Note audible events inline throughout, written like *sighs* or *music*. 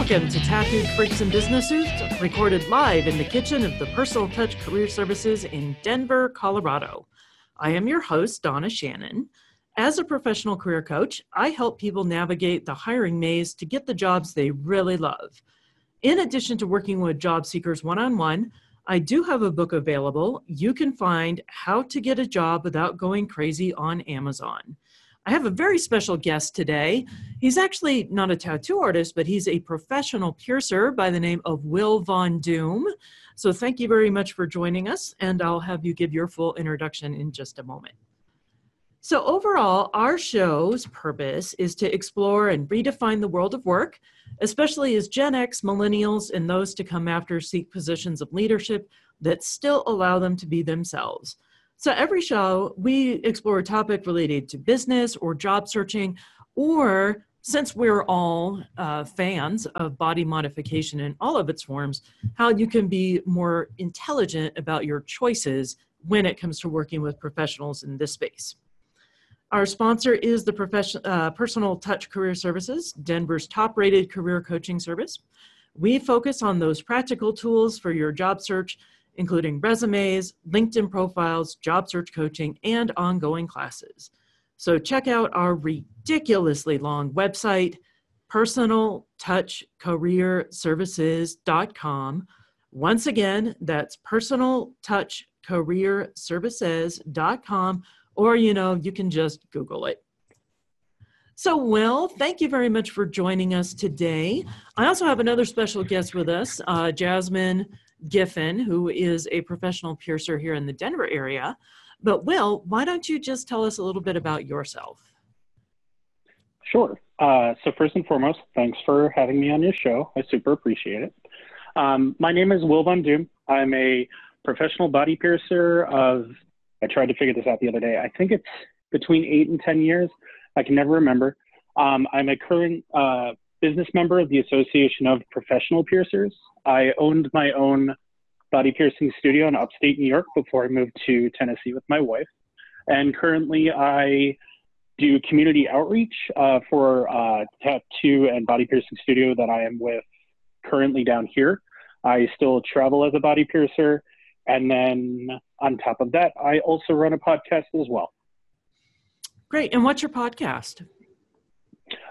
Welcome to Tattooed Freaks and Business Suits, recorded live in the kitchen of the Personal Touch Career Services in Denver, Colorado. I am your host, Donna Shannon. As a professional career coach, I help people navigate the hiring maze to get the jobs they really love. In addition to working with job seekers one on one, I do have a book available. You can find How to Get a Job Without Going Crazy on Amazon. I have a very special guest today. He's actually not a tattoo artist, but he's a professional piercer by the name of Will Von Doome. So thank you very much for joining us, and I'll have you give your full introduction in just a moment. So, overall, our show's purpose is to explore and redefine the world of work, especially as Gen X, millennials, and those to come after seek positions of leadership that still allow them to be themselves. So every show, we explore a topic related to business or job searching, or since we're all uh, fans of body modification in all of its forms, how you can be more intelligent about your choices when it comes to working with professionals in this space. Our sponsor is the profession, uh, Personal Touch Career Services, Denver's top rated career coaching service. We focus on those practical tools for your job search including resumes, LinkedIn profiles, job search coaching, and ongoing classes. So check out our ridiculously long website, personaltouchcareerservices.com. Once again, that's personaltouchcareerservices.com, or you know, you can just Google it. So, Will, thank you very much for joining us today. I also have another special guest with us, uh, Jasmine Giffen, who is a professional piercer here in the Denver area. But Will, why don't you just tell us a little bit about yourself? Sure. Uh, so first and foremost, thanks for having me on your show. I super appreciate it. Um, my name is Will Von Doome. I'm a professional body piercer of, I tried to figure this out the other day. I think it's between eight and 10 years. I can never remember. Um, I'm a current uh, business member of the Association of Professional Piercers. I owned my own body piercing studio in upstate New York before I moved to Tennessee with my wife. And currently, I do community outreach uh, for a tattoo and body piercing studio that I am with currently down here. I still travel as a body piercer. And then on top of that, I also run a podcast as well. Great. And what's your podcast?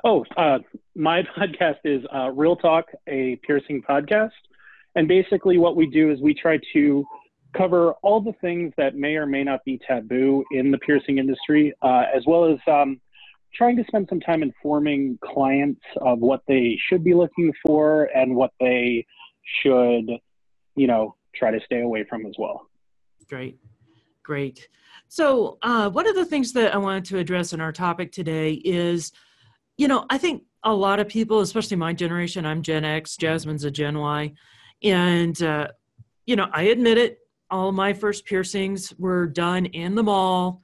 Oh, uh, my *laughs* podcast is uh, Real Talk, a piercing podcast. And basically, what we do is we try to cover all the things that may or may not be taboo in the piercing industry, uh, as well as um, trying to spend some time informing clients of what they should be looking for and what they should, you know, try to stay away from as well. Great, great. So, uh, one of the things that I wanted to address in our topic today is you know, I think a lot of people, especially my generation, I'm Gen X, Jasmine's a Gen Y, and, uh, you know, I admit it, all my first piercings were done in the mall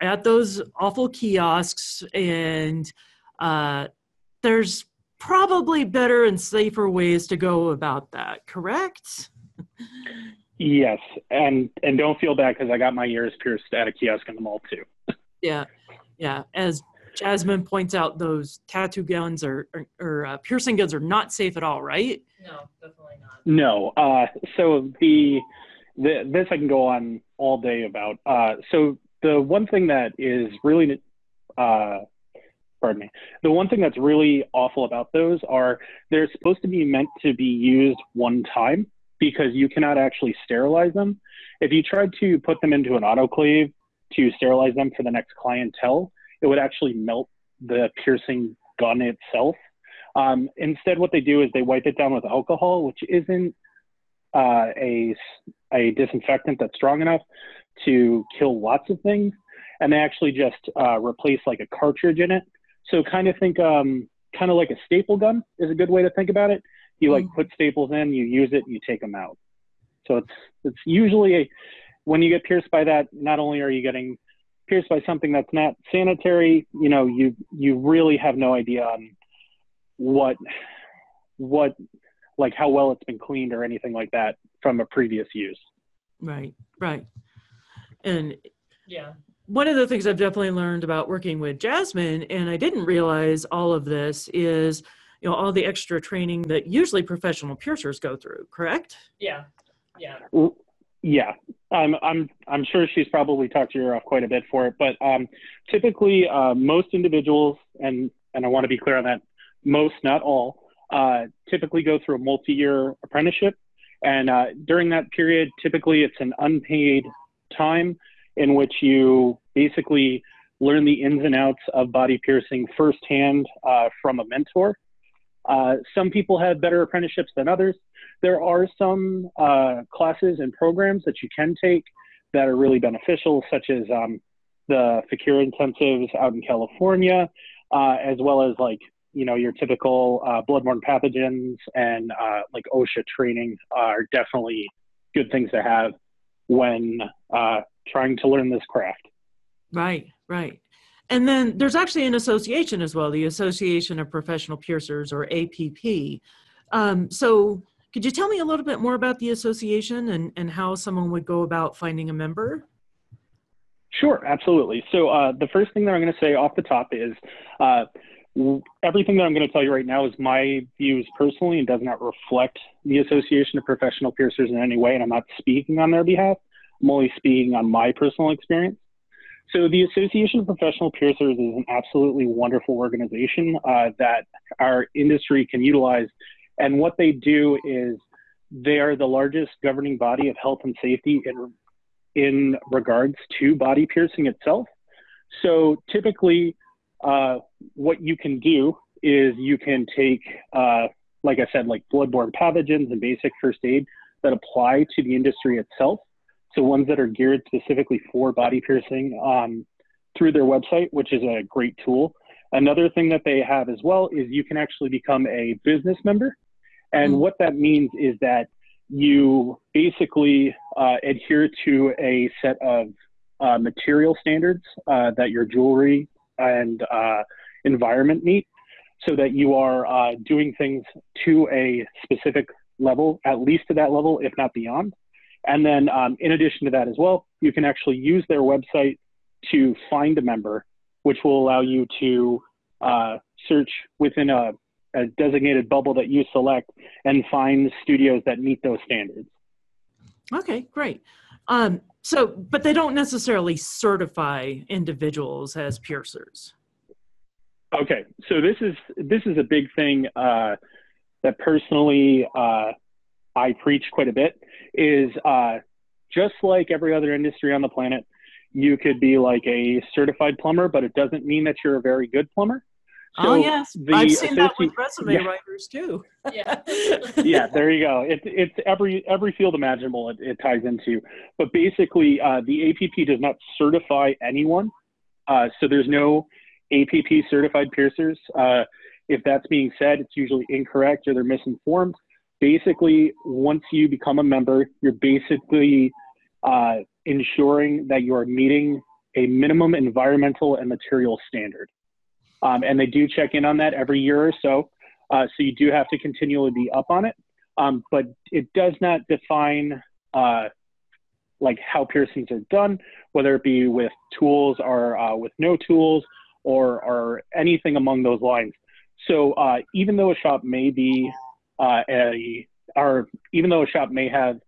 at those awful kiosks, and uh, there's probably better and safer ways to go about that, correct? Yes, and and don't feel bad because I got my ears pierced at a kiosk in the mall too. yeah, yeah. As Jasmine points out those tattoo guns or, or, or uh, piercing guns are not safe at all, right? No, definitely not. No. Uh, so the, the this I can go on all day about. Uh, so the one thing that is really, uh, pardon me, the one thing that's really awful about those are they're supposed to be meant to be used one time because you cannot actually sterilize them. If you tried to put them into an autoclave to sterilize them for the next clientele, it would actually melt the piercing gun itself. Um, instead, what they do is they wipe it down with alcohol, which isn't uh, a, a disinfectant that's strong enough to kill lots of things. And they actually just uh, replace like a cartridge in it. So kind of think, um, kind of like a staple gun is a good way to think about it. You like mm. put staples in, you use it, you take them out. So it's it's usually a, when you get pierced by that, not only are you getting pierced by something that's not sanitary, you know, you you really have no idea on what what like how well it's been cleaned or anything like that from a previous use. Right, right. And yeah. One of the things I've definitely learned about working with Jasmine, and I didn't realize all of this, is you know all the extra training that usually professional piercers go through. Correct? Yeah, yeah. Yeah, I'm I'm I'm sure she's probably talked your ear off quite a bit for it, but um, typically uh, most individuals, and and I want to be clear on that, most not all, uh, typically go through a multi-year apprenticeship, and uh, during that period, typically it's an unpaid time in which you basically learn the ins and outs of body piercing firsthand uh, from a mentor. Uh, some people have better apprenticeships than others. There are some uh, classes and programs that you can take that are really beneficial, such as um, the Fakir intensives out in California, uh, as well as like you know your typical uh, bloodborne pathogens and uh, like OSHA training are definitely good things to have when uh, trying to learn this craft. Right, right. And then there's actually an association as well, the Association of Professional Piercers or APP. Um, so could you tell me a little bit more about the association and, and how someone would go about finding a member? Sure, absolutely. So uh, the first thing that I'm going to say off the top is uh, everything that I'm going to tell you right now is my views personally and does not reflect the Association of Professional Piercers in any way, and I'm not speaking on their behalf. I'm only speaking on my personal experience. So the Association of Professional Piercers is an absolutely wonderful organization uh, that our industry can utilize. And what they do is they are the largest governing body of health and safety in, in regards to body piercing itself. So typically, uh, what you can do is you can take, uh, like I said, like bloodborne pathogens and basic first aid that apply to the industry itself so ones that are geared specifically for body piercing um, through their website, which is a great tool. Another thing that they have as well is you can actually become a business member. And mm what that means is that you basically uh, adhere to a set of uh, material standards uh, that your jewelry and uh, environment meet so that you are uh, doing things to a specific level, at least to that level, if not beyond. And then um, in addition to that as well, you can actually use their website to find a member, which will allow you to uh, search within a, a, designated bubble that you select and find studios that meet those standards. Okay, great. Um, so, but they don't necessarily certify individuals as piercers. Okay, so this is this is a big thing uh, that personally uh, I preach quite a bit is uh, just like every other industry on the planet, you could be like a certified plumber, but it doesn't mean that you're a very good plumber. So oh yes, I've seen that with resume yeah. writers too. *laughs* yeah, *laughs* yeah, there you go. It's it's every every field imaginable it, it ties into, but basically uh, the APP does not certify anyone. Uh, so there's no APP certified piercers. Uh, if that's being said, it's usually incorrect or they're misinformed basically, once you become a member, you're basically uh, ensuring that you are meeting a minimum environmental and material standard. Um, and they do check in on that every year or so. Uh, so you do have to continually be up on it. Um, but it does not define uh, like how piercings are done, whether it be with tools or uh, with no tools or, or anything among those lines. So uh, even though a shop may be uh, a, or even though a shop may have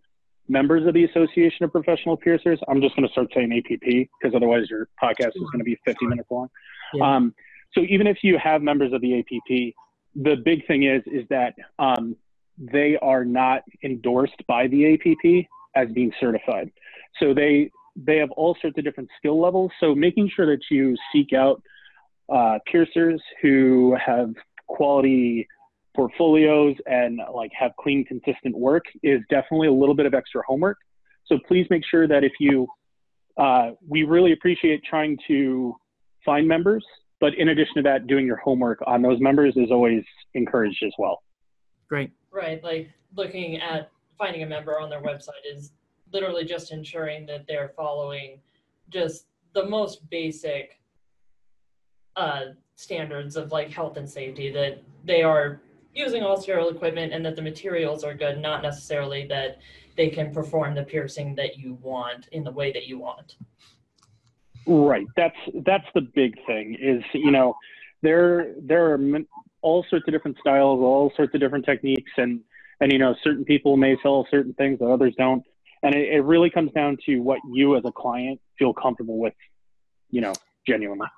members of the Association of Professional Piercers, I'm just going to start saying APP because otherwise your podcast is going to be 50 minutes long. Yeah. Um, so even if you have members of the APP, the big thing is is that um, they are not endorsed by the APP as being certified. So they they have all sorts of different skill levels. So making sure that you seek out uh, piercers who have quality portfolios and like have clean, consistent work is definitely a little bit of extra homework. So please make sure that if you, uh, we really appreciate trying to find members, but in addition to that, doing your homework on those members is always encouraged as well. Great. Right. Like looking at finding a member on their website is literally just ensuring that they're following just the most basic uh, standards of like health and safety that they are using all sterile equipment and that the materials are good, not necessarily that they can perform the piercing that you want in the way that you want. Right. That's that's the big thing is you know there there are all sorts of different styles, all sorts of different techniques, and and you know certain people may sell certain things that others don't, and it, it really comes down to what you as a client feel comfortable with, you know, genuinely.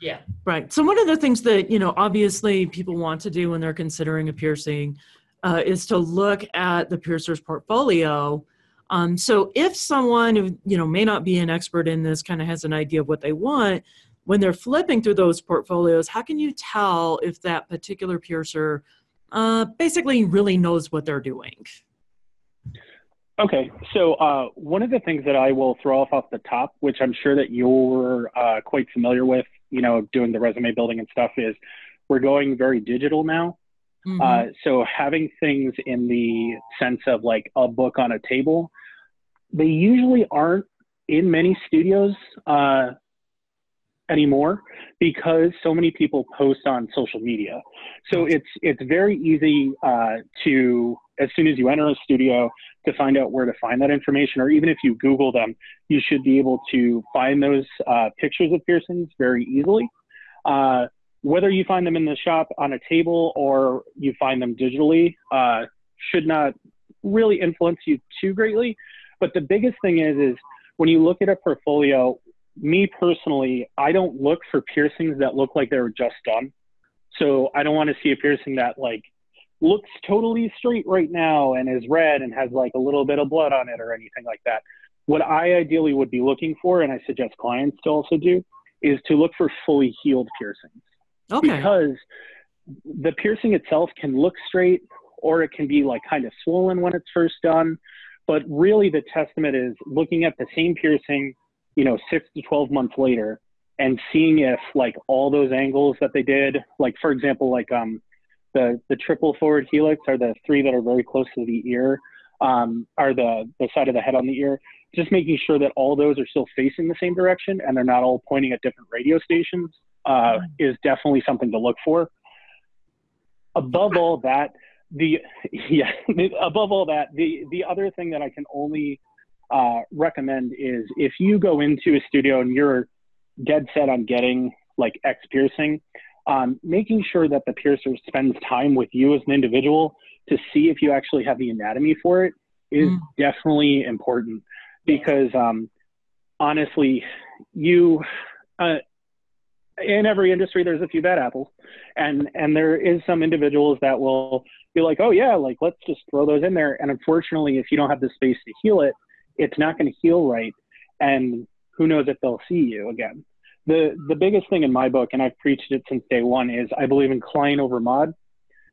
Yeah. Right. So one of the things that you know, obviously, people want to do when they're considering a piercing uh, is to look at the piercer's portfolio. Um, so if someone who you know may not be an expert in this kind of has an idea of what they want, when they're flipping through those portfolios, how can you tell if that particular piercer uh, basically really knows what they're doing? Okay, so uh, one of the things that I will throw off off the top, which I'm sure that you're uh, quite familiar with, you know, doing the resume building and stuff, is we're going very digital now. Mm-hmm. Uh, so having things in the sense of like a book on a table, they usually aren't in many studios uh, anymore because so many people post on social media. So it's it's very easy uh, to as soon as you enter a studio to find out where to find that information, or even if you Google them, you should be able to find those uh, pictures of piercings very easily. Uh, whether you find them in the shop on a table or you find them digitally uh, should not really influence you too greatly. But the biggest thing is, is when you look at a portfolio, me personally, I don't look for piercings that look like they were just done. So I don't want to see a piercing that like looks totally straight right now and is red and has like a little bit of blood on it or anything like that. What I ideally would be looking for, and I suggest clients to also do, is to look for fully healed piercings. Okay. Because the piercing itself can look straight or it can be like kind of swollen when it's first done. But really, the testament is looking at the same piercing, you know, six to 12 months later and seeing if like all those angles that they did, like for example, like um, the, the triple forward helix are the three that are very close to the ear, um, are the, the side of the head on the ear. Just making sure that all those are still facing the same direction and they're not all pointing at different radio stations uh, is definitely something to look for. Above all that, the *laughs* yeah, above all that, the the other thing that I can only uh, recommend is if you go into a studio and you're dead set on getting like X piercing, um, making sure that the piercer spends time with you as an individual to see if you actually have the anatomy for it is mm. definitely important because um, honestly, you uh, in every industry there's a few bad apples and and there is some individuals that will be like oh yeah like let's just throw those in there and unfortunately if you don't have the space to heal it it's not going to heal right and who knows if they'll see you again the the biggest thing in my book and i've preached it since day one is i believe in client over mod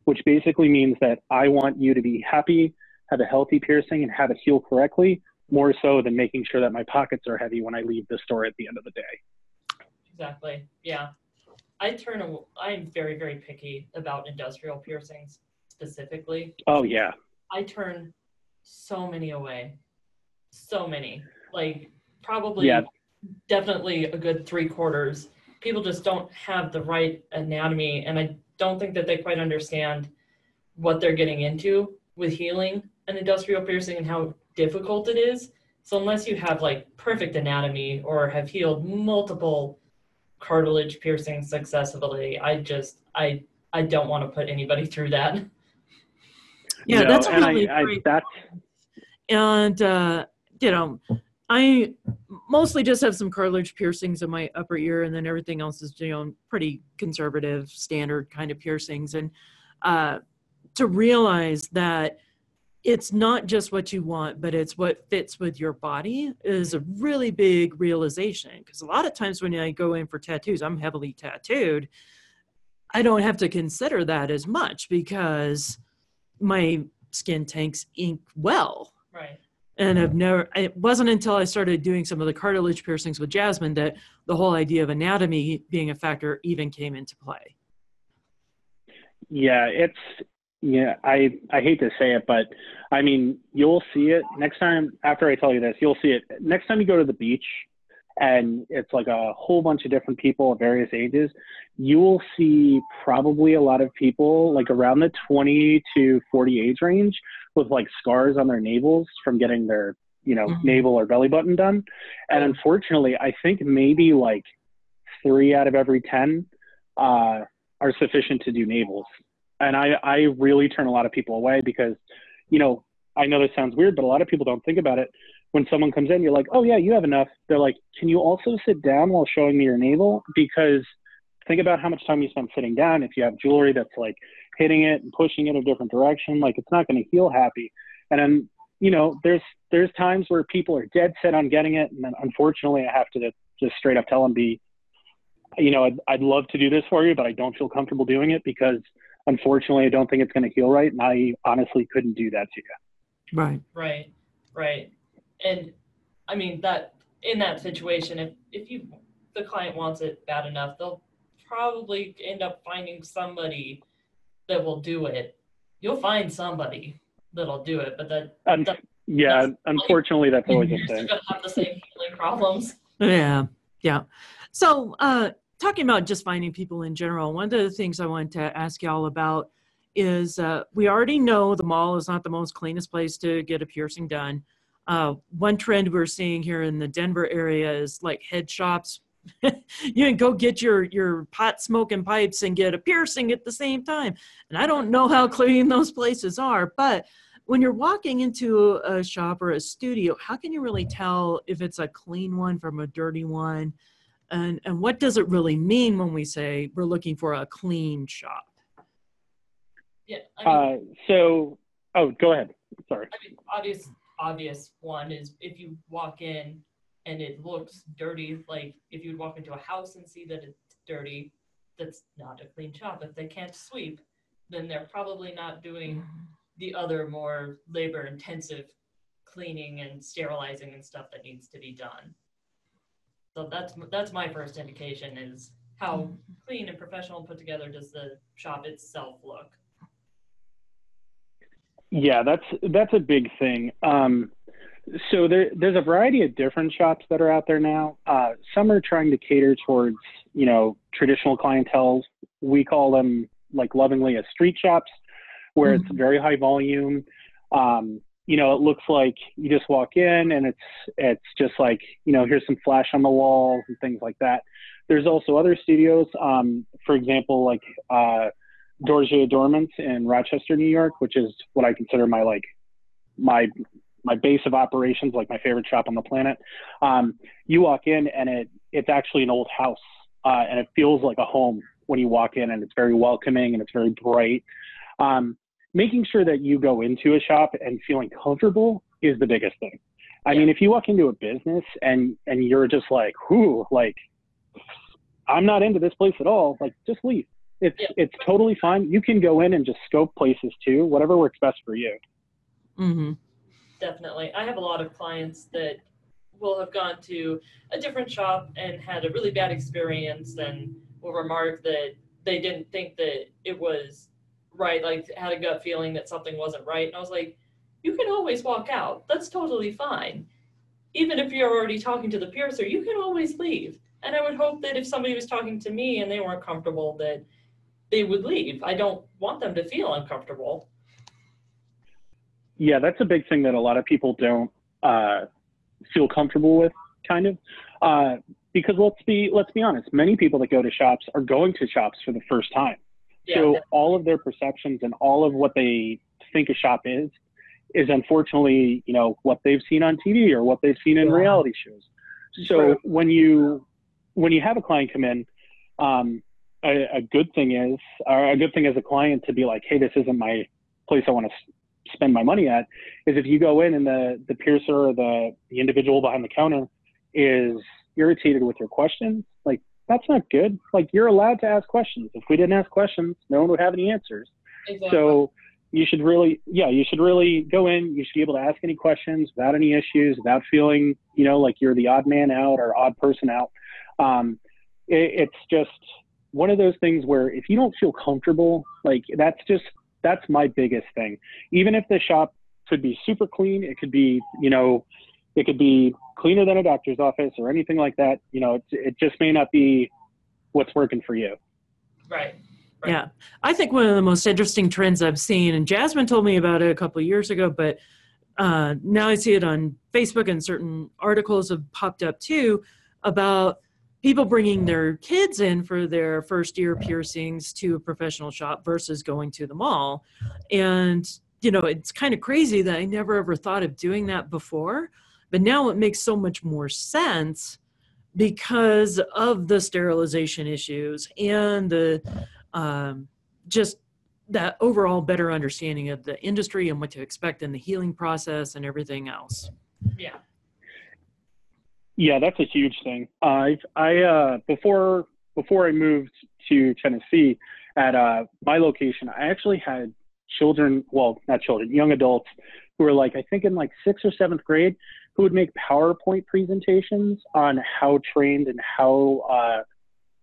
which basically means that i want you to be happy have a healthy piercing and have it heal correctly more so than making sure that my pockets are heavy when i leave the store at the end of the day exactly. Yeah. I turn, a, I'm very, very picky about industrial piercings specifically. Oh, yeah. I turn so many away. So many. Like, probably, yeah. definitely a good three quarters. People just don't have the right anatomy, and I don't think that they quite understand what they're getting into with healing an industrial piercing and how difficult it is. So unless you have like perfect anatomy or have healed multiple cartilage piercing successfully. I just I I don't want to put anybody *laughs* through that. Yeah, no, that's really I, great. I, that's... And uh, you know, I mostly just have some cartilage piercings in my upper ear, and then everything else is you know pretty conservative, standard kind of piercings. And uh, to realize that it's not just what you want, but it's what fits with your body is a really big realization. Because a lot of times when I go in for tattoos, I'm heavily tattooed. I don't have to consider that as much because my skin tanks ink well. Right. And I've never, it wasn't until I started doing some of the cartilage piercings with Jasmine that the whole idea of anatomy being a factor even came into play. Yeah, it's yeah, I I hate to say it, but I mean, you'll see it next time. After I tell you this, you'll see it next time you go to the beach, and it's like a whole bunch of different people of various ages. You will see probably a lot of people like around the 20 to 40 age range with like scars on their navels from getting their you know mm-hmm. navel or belly button done. And unfortunately, I think maybe like three out of every ten uh, are sufficient to do navels. And I, I really turn a lot of people away because, you know, I know this sounds weird, but a lot of people don't think about it. When someone comes in, you're like, oh, yeah, you have enough. They're like, can you also sit down while showing me your navel? Because think about how much time you spend sitting down. If you have jewelry that's like hitting it and pushing it a different direction, like it's not going to feel happy. And then, you know, there's there's times where people are dead set on getting it, and then unfortunately, I have to just straight up tell them, be, you know, I'd, I'd love to do this for you, but I don't feel comfortable doing it because unfortunately, I don't think it's going to heal right, and I honestly couldn't do that to you. Right. Right, right. And I mean that in that situation, if if you the client wants it bad enough, they'll probably end up finding somebody that will do it. You'll find somebody that'll do it, but that Um, That- yeah, that's- unfortunately, that's always a *laughs* you're still thing. gonna have the same healing problems. Yeah, yeah. So, uh, talking about just finding people in general, one of the things I wanted to ask y'all about is uh, we already know the mall is not the most cleanest place to get a piercing done. Uh, one trend we're seeing here in the Denver area is like head shops. *laughs* you can go get your your pot smoking pipes and get a piercing at the same time. And I don't know how clean those places are, but when you're walking into a shop or a studio, how can you really tell if it's a clean one from a dirty one? And, and what does it really mean when we say we're looking for a clean shop? Yeah, I mean, Uh, so, oh, go ahead. Sorry. I mean, obvious, obvious one is if you walk in and it looks dirty, like if you would walk into a house and see that it's dirty, that's not a clean shop. If they can't sweep, then they're probably not doing the other more labor intensive cleaning and sterilizing and stuff that needs to be done. So that's that's my first indication is how mm-hmm. clean and professional and put together does the shop itself look. Yeah, that's that's a big thing. Um, so there, there's a variety of different shops that are out there now. Uh, some are trying to cater towards you know traditional clientele. We call them like lovingly as street shops, where it's very high volume. Um, you know, it looks like you just walk in and it's it's just like you know here's some flash on the wall and things like that. There's also other studios, um, for example, like uh, Dorje Dormant in Rochester, New York, which is what I consider my like my my base of operations, like my favorite shop on the planet. Um, you walk in and it it's actually an old house, uh, and it feels like a home when you walk in, and it's very welcoming and it's very bright. Um, making sure that you go into a shop and feeling comfortable is the biggest thing. I Yeah. mean, if you walk into a business and and you're just like, whoo, like I'm not into this place at all, like just leave. It's Yeah. it's totally fine. You can go in and just scope places too, whatever works best for you. Mm-hmm. Definitely. I have a lot of clients that will have gone to a different shop and had a really bad experience and will remark that they didn't think that it was right, like had a gut feeling that something wasn't right. And I was like, you can always walk out. That's totally fine. Even if you're already talking to the piercer, you can always leave. And I would hope that if somebody was talking to me and they weren't comfortable, that they would leave. I don't want them to feel uncomfortable. Yeah, that's a big thing that a lot of people don't uh, feel comfortable with, kind of, uh, because let's be let's be honest. Many people that go to shops are going to shops for the first time. Yeah, so all of their perceptions and all of what they think a shop is is unfortunately you know what they've seen on tv or what they've seen in Yeah. reality shows so True. when you when you have a client come in um, a, a good thing is or a good thing as a client to be like hey this isn't my place i want to s- spend my money at is if you go in and the the piercer or the the individual behind the counter is irritated with your questions like that's not good like you're allowed to ask questions if we didn't ask questions no one would have any answers exactly. so you should really, yeah, you should really go in. You should be able to ask any questions without any issues, without feeling, you know, like you're the odd man out or odd person out. Um, it, it's just one of those things where if you don't feel comfortable, like that's just that's my biggest thing. Even if the shop could be super clean, it could be, you know, it could be cleaner than a doctor's office or anything like that. You know, it, it just may not be what's working for you. right. Right. Yeah, I think one of the most interesting trends I've seen, and Jasmine told me about it a couple of years ago, but uh, now I see it on Facebook and certain articles have popped up too about people bringing their kids in for their first year piercings to a professional shop versus going to the mall. And, you know, it's kind of crazy that I never ever thought of doing that before. But now it makes so much more sense because of the sterilization issues and the um, just that overall better understanding of the industry and what to expect in the healing process and everything else. Yeah. Yeah, that's a huge thing. I I uh, before before I moved to Tennessee, at uh, my location, I actually had children, well, not children, young adults who were like I think in like sixth or seventh grade, who would make PowerPoint presentations on how trained and how uh,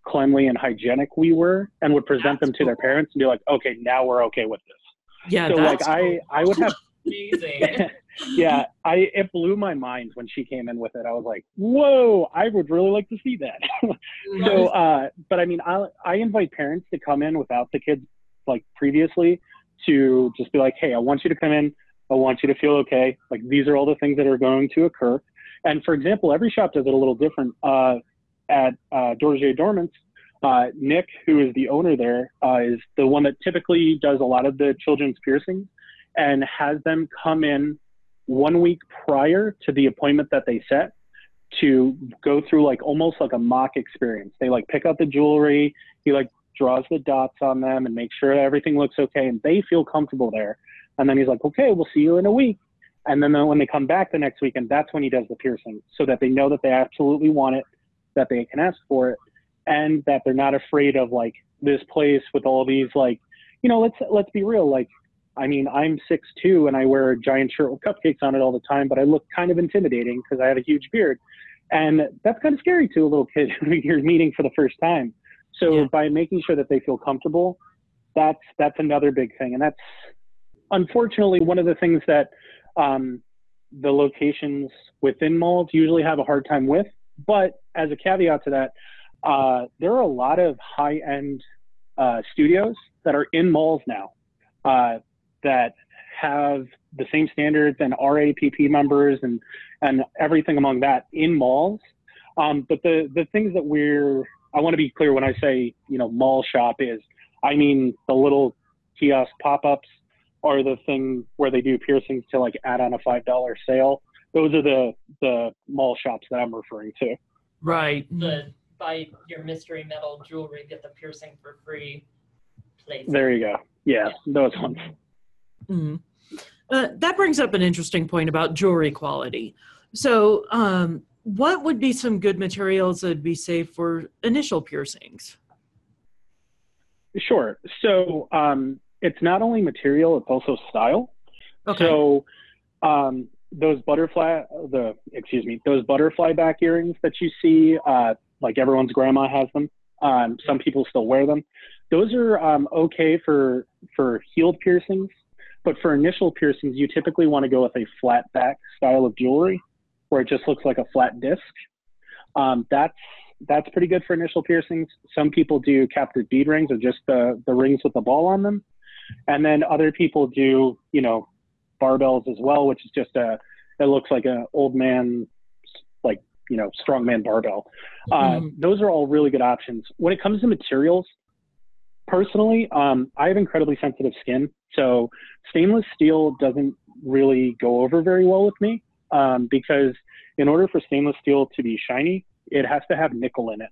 cleanly and hygienic we were, and would present That's them to their parents and be like, "Okay, now we're okay with this." Yeah, so like that's I I would have *laughs* Amazing. *laughs* yeah, I it blew my mind when she came in with it. I was like, "Whoa, I would really like to see that." *laughs* so, uh, but I mean, I I invite parents to come in without the kids like previously to just be like, "Hey, I want you to come in. I want you to feel okay. Like these are all the things that are going to occur." And for example, every shop does it a little different. Uh, at uh, Dorje Dormants, uh, Nick, who is the owner there, uh, is the one that typically does a lot of the children's piercings and has them come in one week prior to the appointment that they set to go through like almost like a mock experience. They like pick out the jewelry, he like draws the dots on them and make sure everything looks okay and they feel comfortable there. And then he's like, okay, we'll see you in a week. And then when they come back the next weekend, that's when he does the piercing so that they know that they absolutely want it, that they can ask for it, and that they're not afraid of like this place with all these like, you know, let's let's be real, like I mean, I'm 6'2 and I wear a giant shirt with cupcakes on it all the time, but I look kind of intimidating because I have a huge beard. And that's kind of scary to a little kid *laughs* who you're meeting for the first time. So Yeah. by making sure that they feel comfortable, that's that's another big thing. And that's unfortunately one of the things that um, the locations within malls usually have a hard time with. But as a caveat to that, uh, there are a lot of high-end uh, studios that are in malls now uh, that have the same standards and are APP members and and everything among that in malls. Um, but the the things that we're I want to be clear when I say you know mall shop is I mean the little kiosk pop-ups are the thing where they do piercings to like add on a five dollar sale. Those are the the mall shops that I'm referring to. right. the buy your mystery metal jewelry, get the piercing for free place. There you go. Yeah, those ones. Mhm. Uh, that brings up an interesting point about jewelry quality. So, um, what would be some good materials that would be safe for initial piercings? Sure. So um, it's not only material; it's also style. Okay. So um, those butterfly, the excuse me, those butterfly back earrings that you see, uh, like everyone's grandma has them. Um, some people still wear them. Those are um, okay for for healed piercings, but for initial piercings, you typically want to go with a flat back style of jewelry, where it just looks like a flat disc. Um, that's that's pretty good for initial piercings. Some people do captive bead rings or just the the rings with the ball on them, and then other people do you know barbells as well, which is just a it looks like an old man like you know strongman barbell. Uh. Those are all really good options. When it comes to materials, personally, um, I have incredibly sensitive skin, so stainless steel doesn't really go over very well with me um, because in order for stainless steel to be shiny, it has to have nickel in it.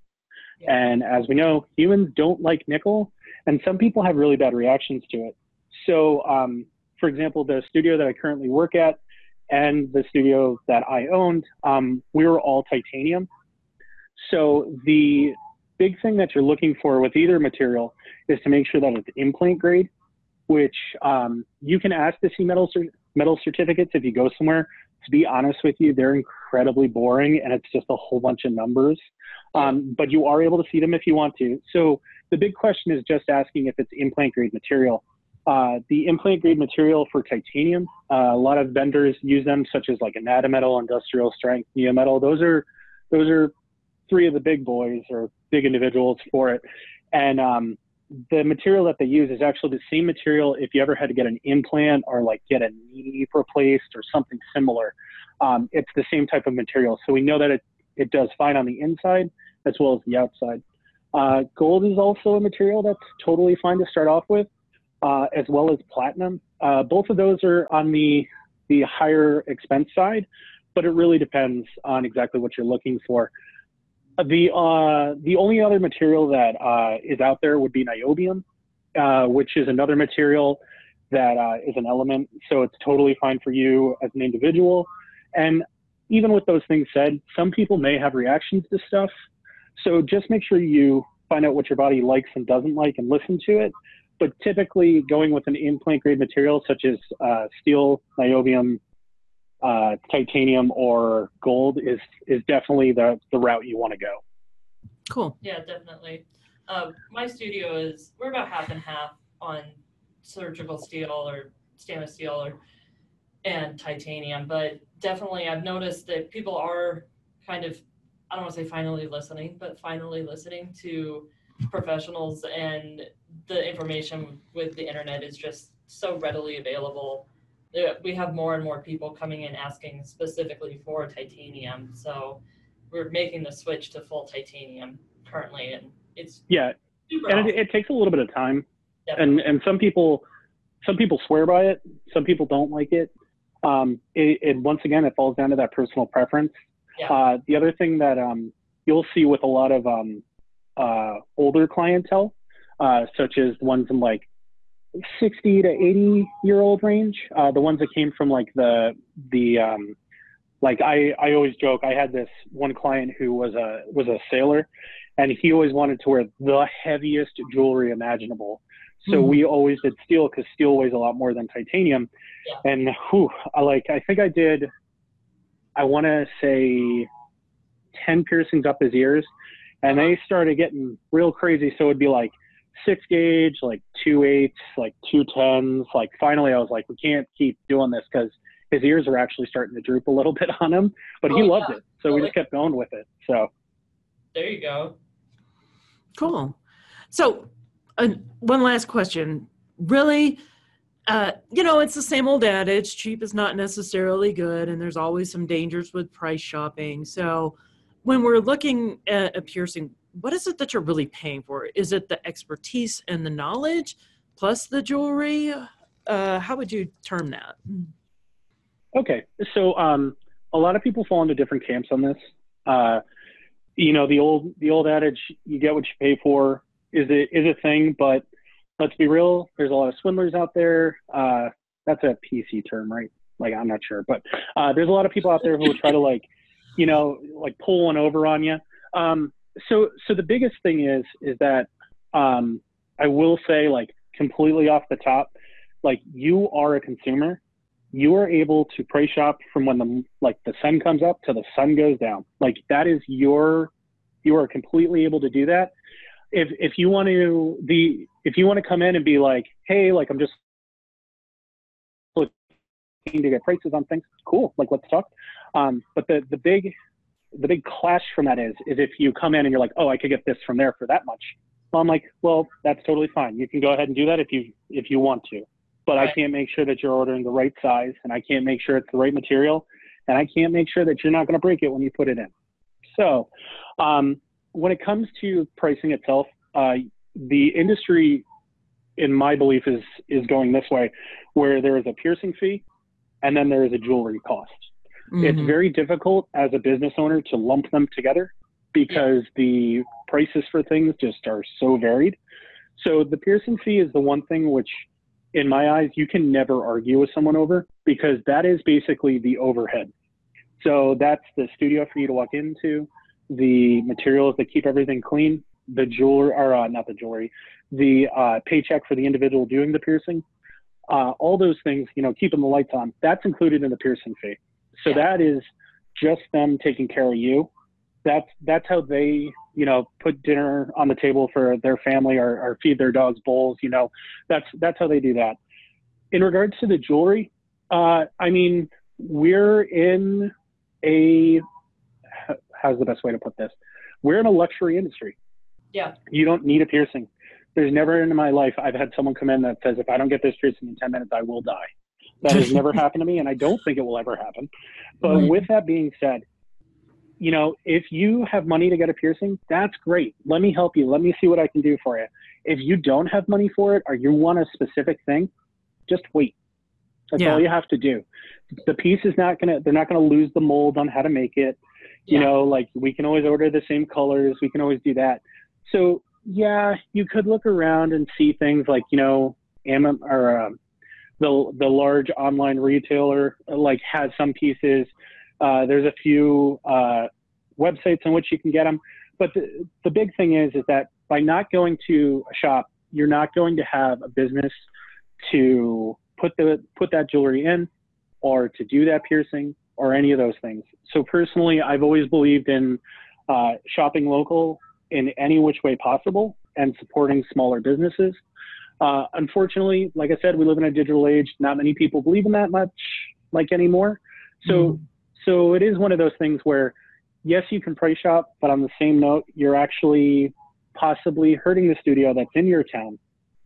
Yeah. And as we know, humans don't like nickel, and some people have really bad reactions to it. So, um, for example, the studio that I currently work at and the studio that I owned, um, we were all titanium. So the big thing that you're looking for with either material is to make sure that it's implant grade, which um, you can ask to see metal cer- metal certificates if you go somewhere. To be honest with you, they're incredibly boring, and it's just a whole bunch of numbers. Um, but you are able to see them if you want to. So the big question is just asking if it's implant grade material. Uh, the implant grade material for titanium, uh, a lot of vendors use them, such as like Anatometal, Industrial Strength, Neometal. Those are those are three of the big boys or big individuals for it. And um, the material that they use is actually the same material if you ever had to get an implant or like get a knee replaced or something similar. Um, it's the same type of material. So we know that it, it does fine on the inside as well as the outside. Uh, gold is also a material that's totally fine to start off with, uh, as well as platinum. Uh, both of those are on the the higher expense side, but it really depends on exactly what you're looking for. The uh, the only other material that uh, is out there would be niobium, uh, which is another material that uh, is an element. So it's totally fine for you as an individual. And even with those things said, some people may have reactions to stuff. So just make sure you find out what your body likes and doesn't like and listen to it. But typically, going with an implant grade material such as uh, steel, niobium, uh, titanium, or gold is is definitely the the route you want to go. Cool. Yeah, definitely. Uh, my studio is we're about half and half on surgical steel or stainless steel or and titanium, but definitely I've noticed that people are kind of I don't want to say finally listening, but finally listening to professionals and the information with the internet is just so readily available. We have more and more people coming in asking specifically for titanium. So we're making the switch to full titanium currently and it's yeah and it, it, takes a little bit of time Definitely. and and some people some people swear by it some people don't like it um it, it once again it falls down to that personal preference Yeah. uh the other thing that um you'll see with a lot of um uh older clientele uh such as ones in like 60 to 80 year old range uh the ones that came from like the the um like I, I always joke i had this one client who was a was a sailor and he always wanted to wear the heaviest jewelry imaginable so Mhm. we always did steel because steel weighs a lot more than titanium Yeah. and whew, I like i think i did i want to say 10 piercings up his ears and they started getting real crazy so it'd be like six gauge like two eights like two tens like finally i was like we can't keep doing this because his ears are actually starting to droop a little *laughs* bit on him but he Oh, loved yeah. it so we just kept going with it so there you go. Cool. So, uh, one last question. Really, uh, you know, it's the same old adage cheap is not necessarily good, and there's always some dangers with price shopping. So, when we're looking at a piercing, what is it that you're really paying for? Is it the expertise and the knowledge plus the jewelry? Uh, how would you term that? Okay, so um, a lot of people fall into different camps on this. Uh, you know, the old the old adage, "You get what you pay for," is it is a thing. But let's be real. There's a lot of swindlers out there. Uh, that's a PC term, right? Like I'm not sure, but uh, there's a lot of people out there who will try to like, you know, like pull one over on you. Um, so so the biggest thing is is that um, I will say like completely off the top, like you are a consumer you are able to price shop from when the like the sun comes up to the sun goes down. Like that is your you are completely able to do that. If if you want to the if you want to come in and be like, hey, like I'm just looking to get prices on things, cool. Like let's talk. Um, but the the big the big clash from that is is if you come in and you're like, oh, I could get this from there for that much. Well, I'm like, well, that's totally fine. You can go ahead and do that if you if you want to but I can't make sure that you're ordering the right size and I can't make sure it's the right material and I can't make sure that you're not going to break it when you put it in. So, um, when it comes to pricing itself, uh, the industry, in my belief, is is going this way, where there is a piercing fee, and then there is a jewelry cost. It's Mhm. very difficult as a business owner to lump them together because the prices for things just are so varied. So the piercing fee is the one thing which, in my eyes, you can never argue with someone over because that is basically the overhead. So that's the studio for you to walk into, the materials that keep everything clean, the jewelry, or uh, not the jewelry, the uh, paycheck for the individual doing the piercing, uh, all those things, you know, keeping the lights on, that's included in the piercing fee. So Yeah. that is just them taking care of you. That's that's how they, you know, put dinner on the table for their family or, or feed their dogs bowls. You know, that's that's how they do that. In regards to the jewelry, uh, I mean, we're in a how's the best way to put this? We're in a luxury industry. Yeah. You don't need a piercing. There's never in my life I've had someone come in that says, if I don't get this piercing in 10 minutes, I will die. That has *laughs* never happened to me, and I don't think it will ever happen. But Right. with that being said, you know, if you have money to get a piercing, that's great. Let me help you. Let me see what I can do for you. If you don't have money for it or you want a specific thing, just wait. That's Yeah. all you have to do. The piece is not gonna they're not gonna lose the mold on how to make it. You Yeah. know, like we can always order the same colors, we can always do that. So yeah, you could look around and see things like, you know, Am or um, the the large online retailer like has some pieces. Uh, there's a few uh, websites in which you can get them, but the, the big thing is is that by not going to a shop, you're not going to have a business to put the put that jewelry in, or to do that piercing, or any of those things. So personally, I've always believed in uh, shopping local in any which way possible and supporting smaller businesses. Uh, unfortunately, like I said, we live in a digital age. Not many people believe in that much, like anymore. So, so it is one of those things where, yes, you can price shop, but on the same note, you're actually possibly hurting the studio that's in your town.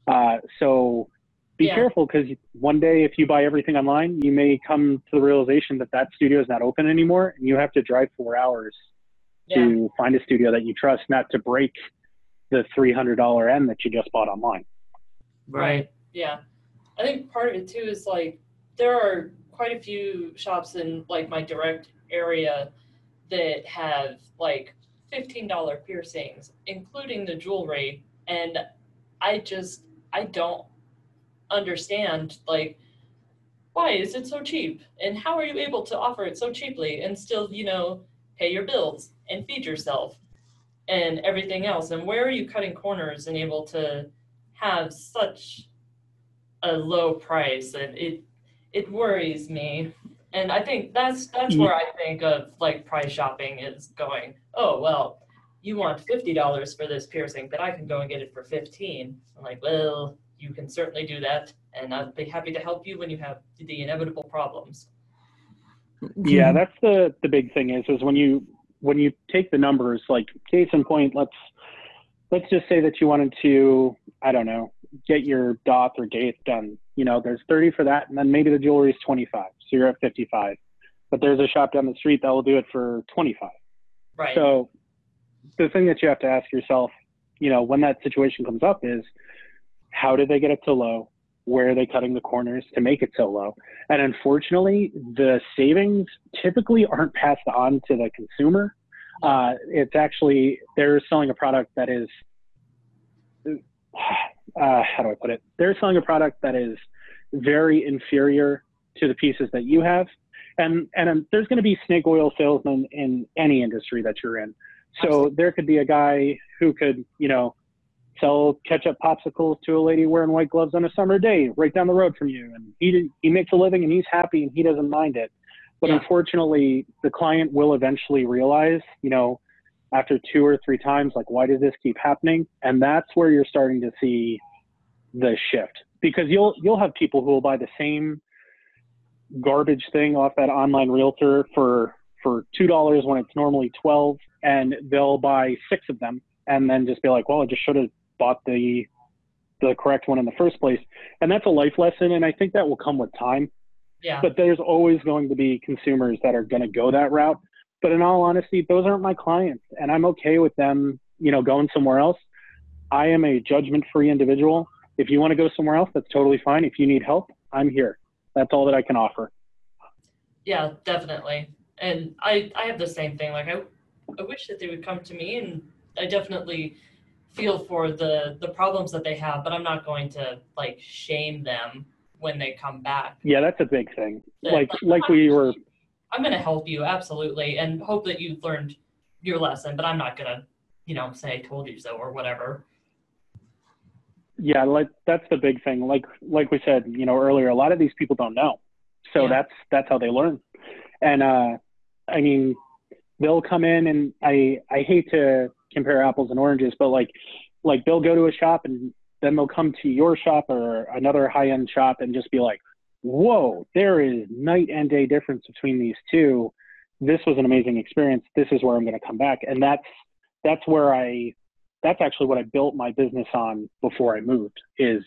Uh, so, be Yeah. careful because one day, if you buy everything online, you may come to the realization that that studio is not open anymore, and you have to drive four hours Yeah. to find a studio that you trust, not to break the three hundred dollar end that you just bought online. Right. Yeah. I think part of it too is like there are quite a few shops in like my direct area that have like $15 piercings, including the jewelry. And I just, I don't understand like, why is it so cheap? And how are you able to offer it so cheaply and still, you know, pay your bills and feed yourself and everything else? And where are you cutting corners and able to have such a low price and it it worries me. And i think that's that's mm. where i think of like price shopping is going oh well you want $50 for this piercing but i can go and get it for 15 i'm like well you can certainly do that and i'll be happy to help you when you have the inevitable problems. Yeah, that's the the big thing is is when you when you take the numbers, like case in point, let's let's just say that you wanted to, I don't know, get your doth or daith done. You know, there's 30 for that, and then maybe the jewelry is 25, so you're at 55. But there's a shop down the street that will do it for 25. right So the thing that you have to ask yourself, you know, when that situation comes up is how did they get it so low? Where are they cutting the corners to make it so low? And unfortunately, the savings typically aren't passed on to the consumer. Uh, it's actually, they're selling a product that is, *sighs* uh, how do I put it? They're selling a product that is very inferior to the pieces that you have. And, and um, there's going to be snake oil salesmen in any industry that you're in. So there could be a guy who could, you know, sell ketchup popsicles to a lady wearing white gloves on a summer day right down the road from you, and he he makes a living and he's happy and he doesn't mind it. But Yeah. unfortunately, the client will eventually realize, you know, after two or three times, like, why does this keep happening? And that's where you're starting to see the shift because you'll you'll have people who will buy the same garbage thing off that online realtor for for two dollars when it's normally twelve, and they'll buy six of them and then just be like, well, I just should have bought the the correct one in the first place. And that's a life lesson, and I think that will come with time. Yeah But there's always going to be consumers that are going to go that route. But in all honesty, those aren't my clients, and I'm okay with them, you know, going somewhere else. I am a judgment-free individual. If you want to go somewhere else, that's totally fine. If you need help, I'm here. That's all that I can offer. Yeah, definitely. And I I have the same thing. Like I I wish that they would come to me and I definitely feel for the the problems that they have, but I'm not going to like shame them when they come back. Yeah, that's a big thing. Like like we were I'm going to help you absolutely and hope that you've learned your lesson, but I'm not going to, you know, say I told you so or whatever. yeah like that's the big thing like like we said you know earlier a lot of these people don't know so Yeah. that's that's how they learn and uh i mean they'll come in and i i hate to compare apples and oranges but like like they'll go to a shop and then they'll come to your shop or another high end shop and just be like whoa there is night and day difference between these two this was an amazing experience this is where i'm going to come back and that's that's where i that's actually what I built my business on before I moved is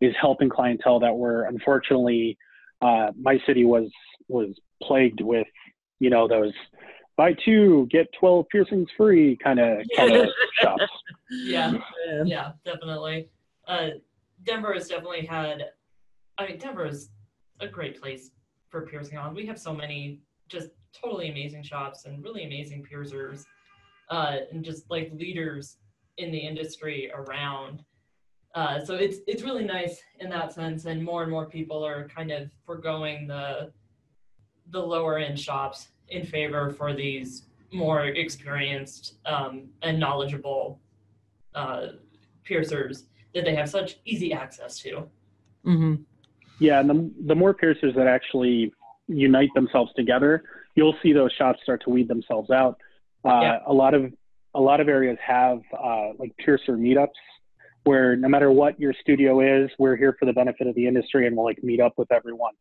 is helping clientele that were unfortunately uh, my city was was plagued with you know those buy two get 12 piercings free kind of kind of *laughs* shops. Yeah, Yeah. yeah, definitely. Uh, Denver has definitely had. I mean, Denver is a great place for piercing on. We have so many just totally amazing shops and really amazing piercers, uh, and just like leaders in the industry around. Uh, so it's it's really nice in that sense, and more and more people are kind of foregoing the the lower end shops in favor for these more experienced um, and knowledgeable uh, piercers that they have such easy access to. hmm Yeah, and the, the more piercers that actually unite themselves together, you'll see those shops start to weed themselves out. Uh, Yeah. A lot of a lot of areas have uh, like piercer meetups where no matter what your studio is, we're here for the benefit of the industry and we'll like meet up with everyone.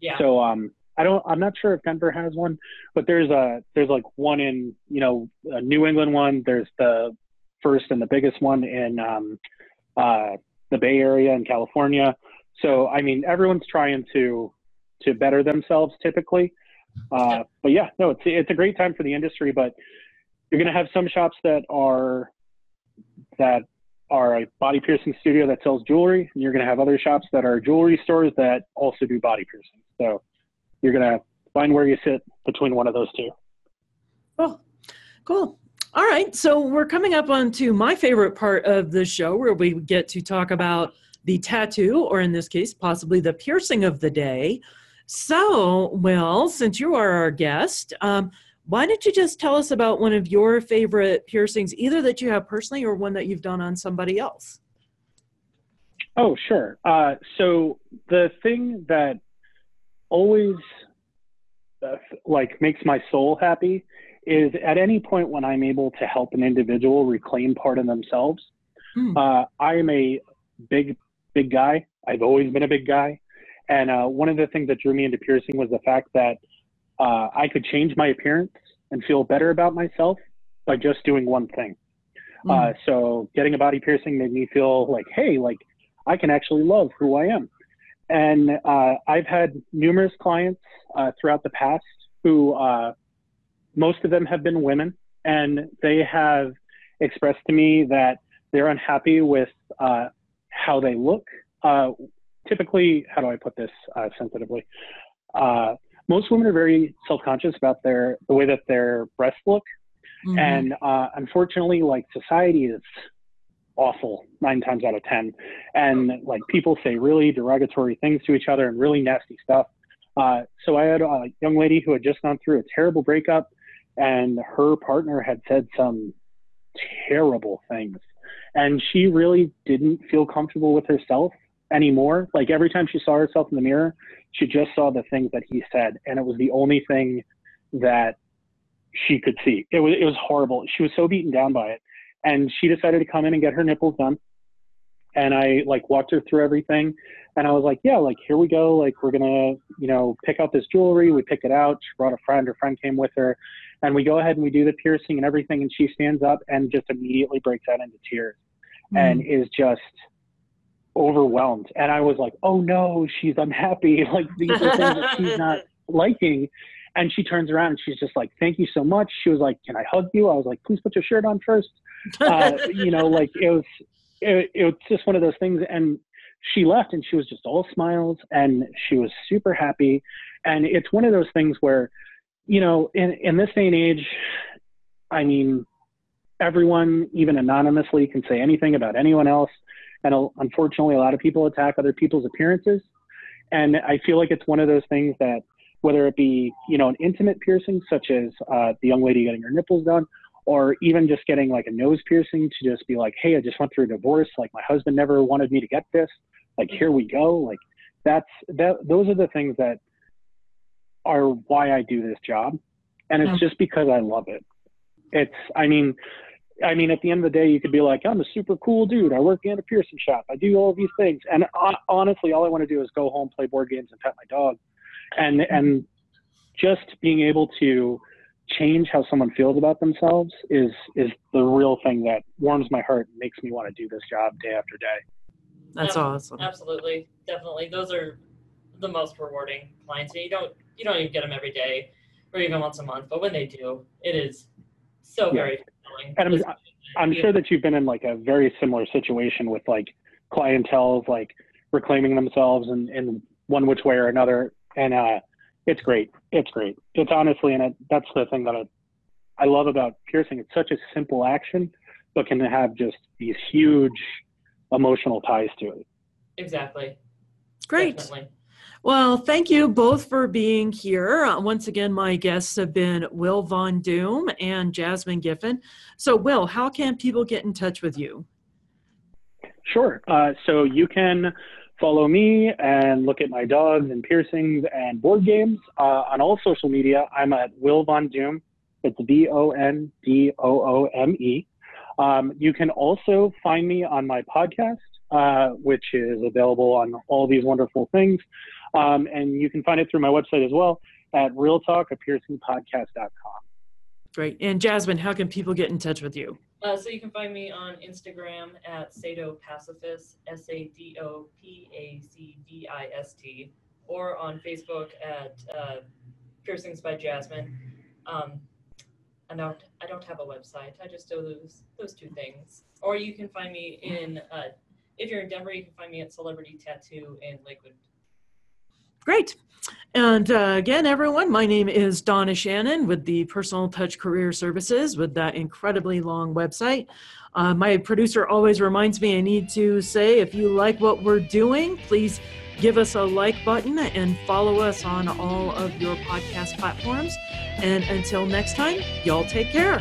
Yeah. So um, I don't, I'm not sure if Denver has one, but there's a there's like one in you know a New England one. There's the first and the biggest one in um, uh, the Bay Area in California. So I mean, everyone's trying to to better themselves typically. Uh, but yeah, no, it's it's a great time for the industry. But you're gonna have some shops that are that are a body piercing studio that sells jewelry, and you're gonna have other shops that are jewelry stores that also do body piercing. So you're gonna find where you sit between one of those two. Cool. Cool. All right. So we're coming up on to my favorite part of the show where we get to talk about the tattoo, or in this case, possibly the piercing of the day. So, well, since you are our guest, um, why don't you just tell us about one of your favorite piercings, either that you have personally or one that you've done on somebody else? Oh, sure. Uh, so the thing that always uh, like makes my soul happy is at any point when I'm able to help an individual reclaim part of themselves. Hmm. Uh, I am a big, big guy. I've always been a big guy, and uh, one of the things that drew me into piercing was the fact that uh, I could change my appearance and feel better about myself by just doing one thing. Uh, so getting a body piercing made me feel like, hey, like I can actually love who I am. And uh, I've had numerous clients uh, throughout the past who, uh, most of them have been women, and they have expressed to me that they're unhappy with uh, how they look. Uh, typically, how do I put this uh, sensitively? Uh, most women are very self-conscious about their the way that their breasts look Mhm. and uh, unfortunately like society is awful nine times out of ten and like people say really derogatory things to each other and really nasty stuff uh, so i had a young lady who had just gone through a terrible breakup and her partner had said some terrible things and she really didn't feel comfortable with herself anymore like every time she saw herself in the mirror she just saw the things that he said and it was the only thing that she could see. It was it was horrible. She was so beaten down by it, and she decided to come in and get her nipples done. And I like walked her through everything, and I was like, yeah, like here we go. Like we're gonna you know pick out this jewelry. We pick it out. She brought a friend. Her friend came with her, and we go ahead and we do the piercing and everything. And she stands up and just immediately breaks out into tears, and is just overwhelmed. And I was like, oh no, she's unhappy. *laughs* Like these are things that she's not *laughs* liking. And she turns around and she's just like, thank you so much. She was like, can I hug you? I was like, please put your shirt on first. *laughs* Uh, you know, like it was, it, was just one of those things. And she left and she was just all smiles and she was super happy. And it's one of those things where, you know, in, in this day and age, I mean, everyone, even anonymously, can say anything about anyone else. And unfortunately, a lot of people attack other people's appearances. And I feel like it's one of those things that, whether it be, you know, an intimate piercing, such as uh, the young lady getting her nipples done, or even just getting like a nose piercing to just be like, hey, I just went through a divorce. Like my husband never wanted me to get this. Like here we go. Like that's that. Those are the things that are why I do this job, and it's Yeah. just because I love it. It's, I mean, I mean, at the end of the day, you could be like, I'm a super cool dude. I work in a piercing shop. I do all of these things. And hon- honestly, all I want to do is go home, play board games, and pet my dog. And and just being able to change how someone feels about themselves is is the real thing that warms my heart and makes me want to do this job day after day. That's Ab- awesome. Absolutely, definitely. Those are the most rewarding clients. And you don't you don't even get them every day, or even once a month. But when they do, it is so Yeah. very fulfilling. And I'm- I'm you. sure that you've been in like a very similar situation with like clientele like reclaiming themselves in, in one which way or another. And uh, it's great. It's great. It's honestly, and it, that's the thing that I, I love about piercing. It's such a simple action, but can have just these huge emotional ties to it. exactly. Great. Definitely. Well, thank you both for being here. Uh, once again, my guests have been Will Von Doome and Jasmine Giffen. So, Will, how can people get in touch with you? Sure. Uh, so you can follow me and look at my dogs and piercings and board games uh, on all social media. I'm at Will Von Doome. It's V O N D O O M E. Um, you can also find me on my podcast, uh, which is available on all these wonderful things. Um, and you can find it through my website as well at Real Talk, a. Great. And Jasmine, how can people get in touch with you? Uh, so you can find me on Instagram at Sado Pacivist, S A D O P A C D I S T, or on Facebook at uh, Piercings by Jasmine. Um, I don't, I don't have a website. I just do those those two things. Or you can find me in, uh, if you're in Denver, you can find me at Celebrity Tattoo in Lakewood. Great. And uh, again, everyone, my name is Donna Shannon with the Personal Touch Career Services with that incredibly long website. Uh, my producer always reminds me I need to say if you like what we're doing, please give us a like button and follow us on all of your podcast platforms. And until next time, y'all take care.